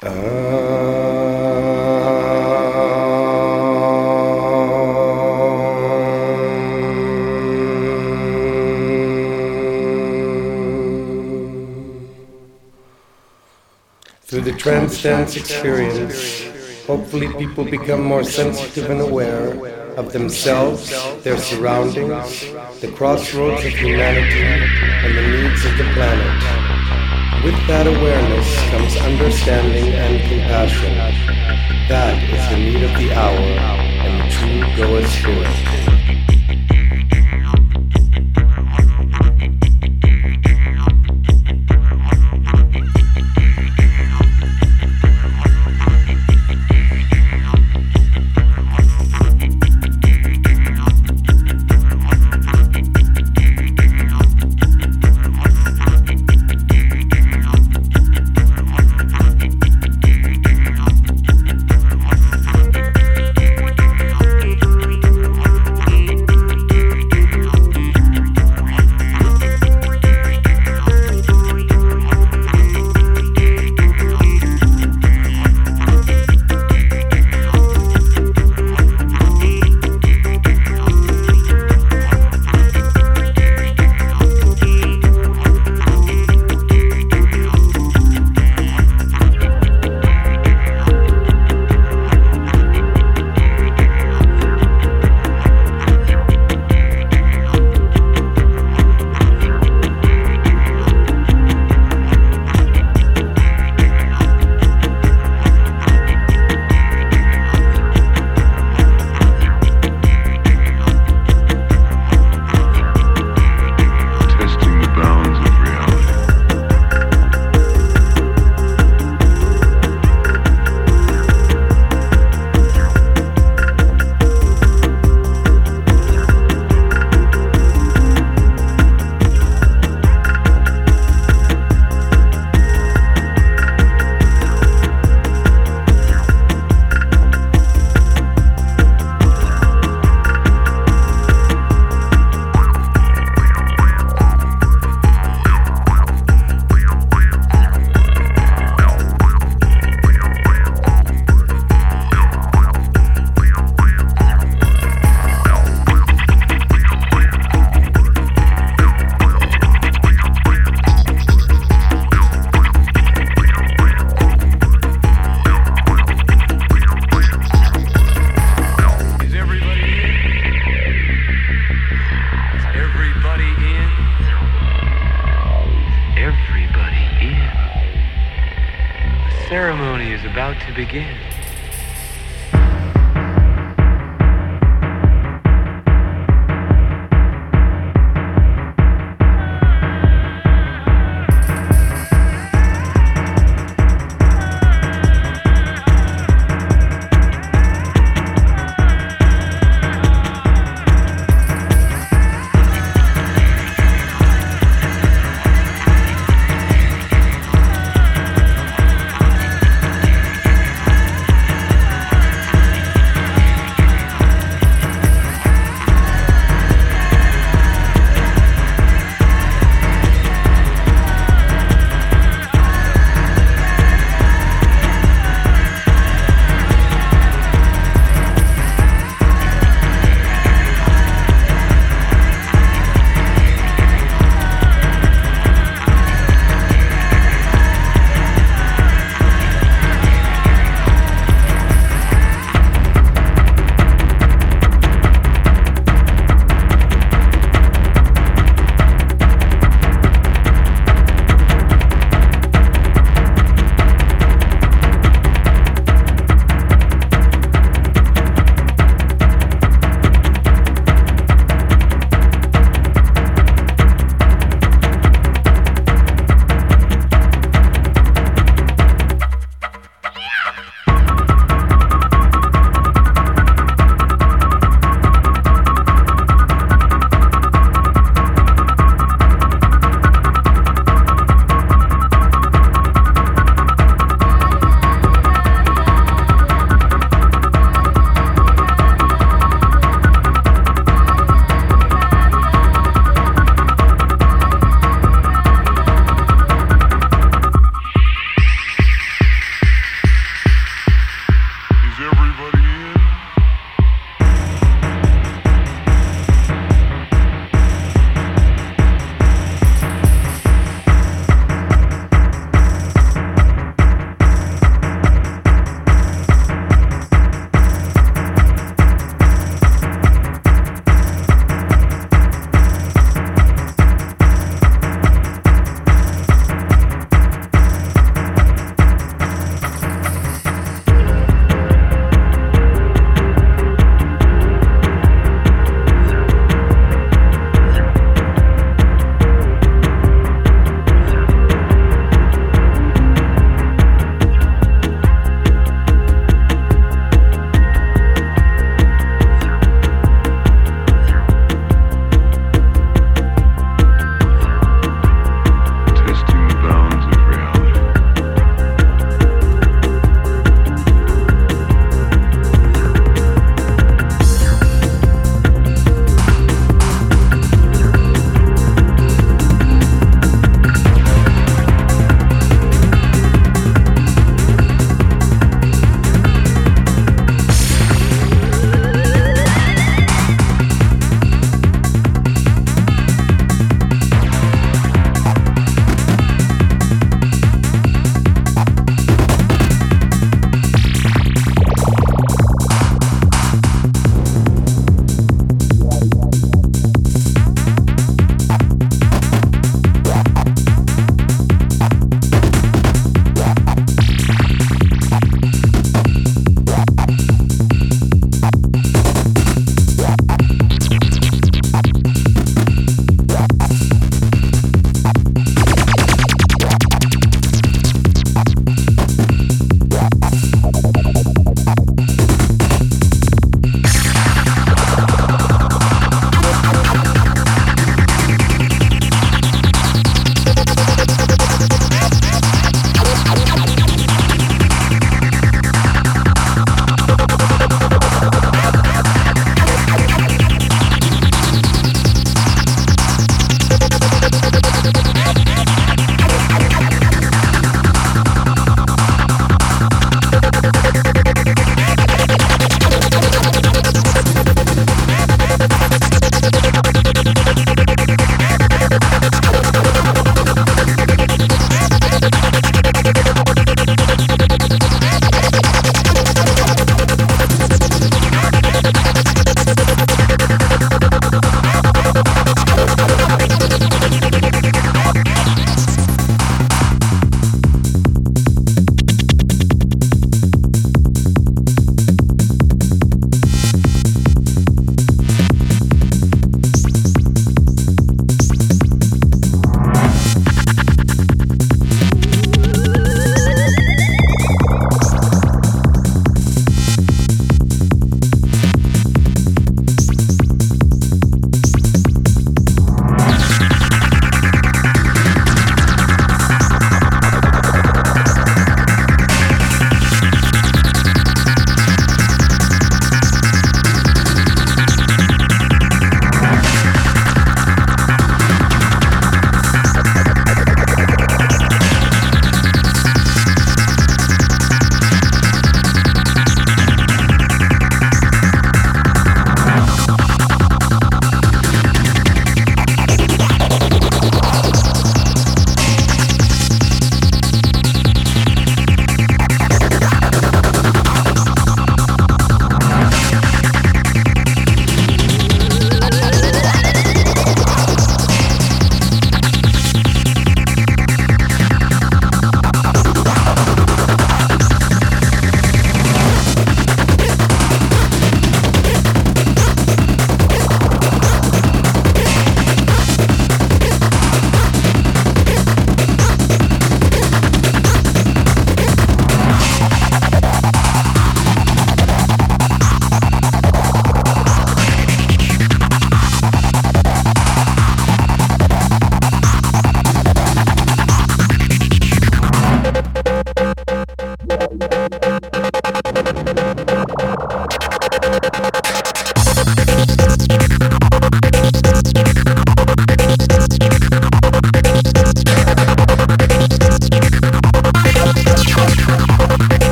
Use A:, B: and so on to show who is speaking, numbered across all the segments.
A: Through the trance dance experience, hopefully people become more sensitive and aware of themselves, their surroundings, the crossroads of humanity, and the needs of the planet. With that awareness comes understanding and compassion. That is the need of the hour and the true Goa spirit.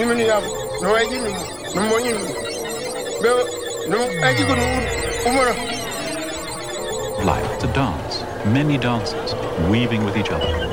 B: nyimini yam no ni no mo be no ko umara
C: life to dance. Many dances weaving with each other.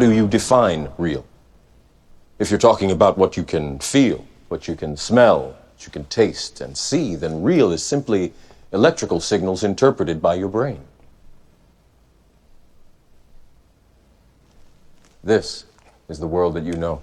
D: Do you define real? If you're talking about what you can feel, what you can smell, what you can taste and see, then real is simply electrical signals interpreted by your brain. This is the world that you know.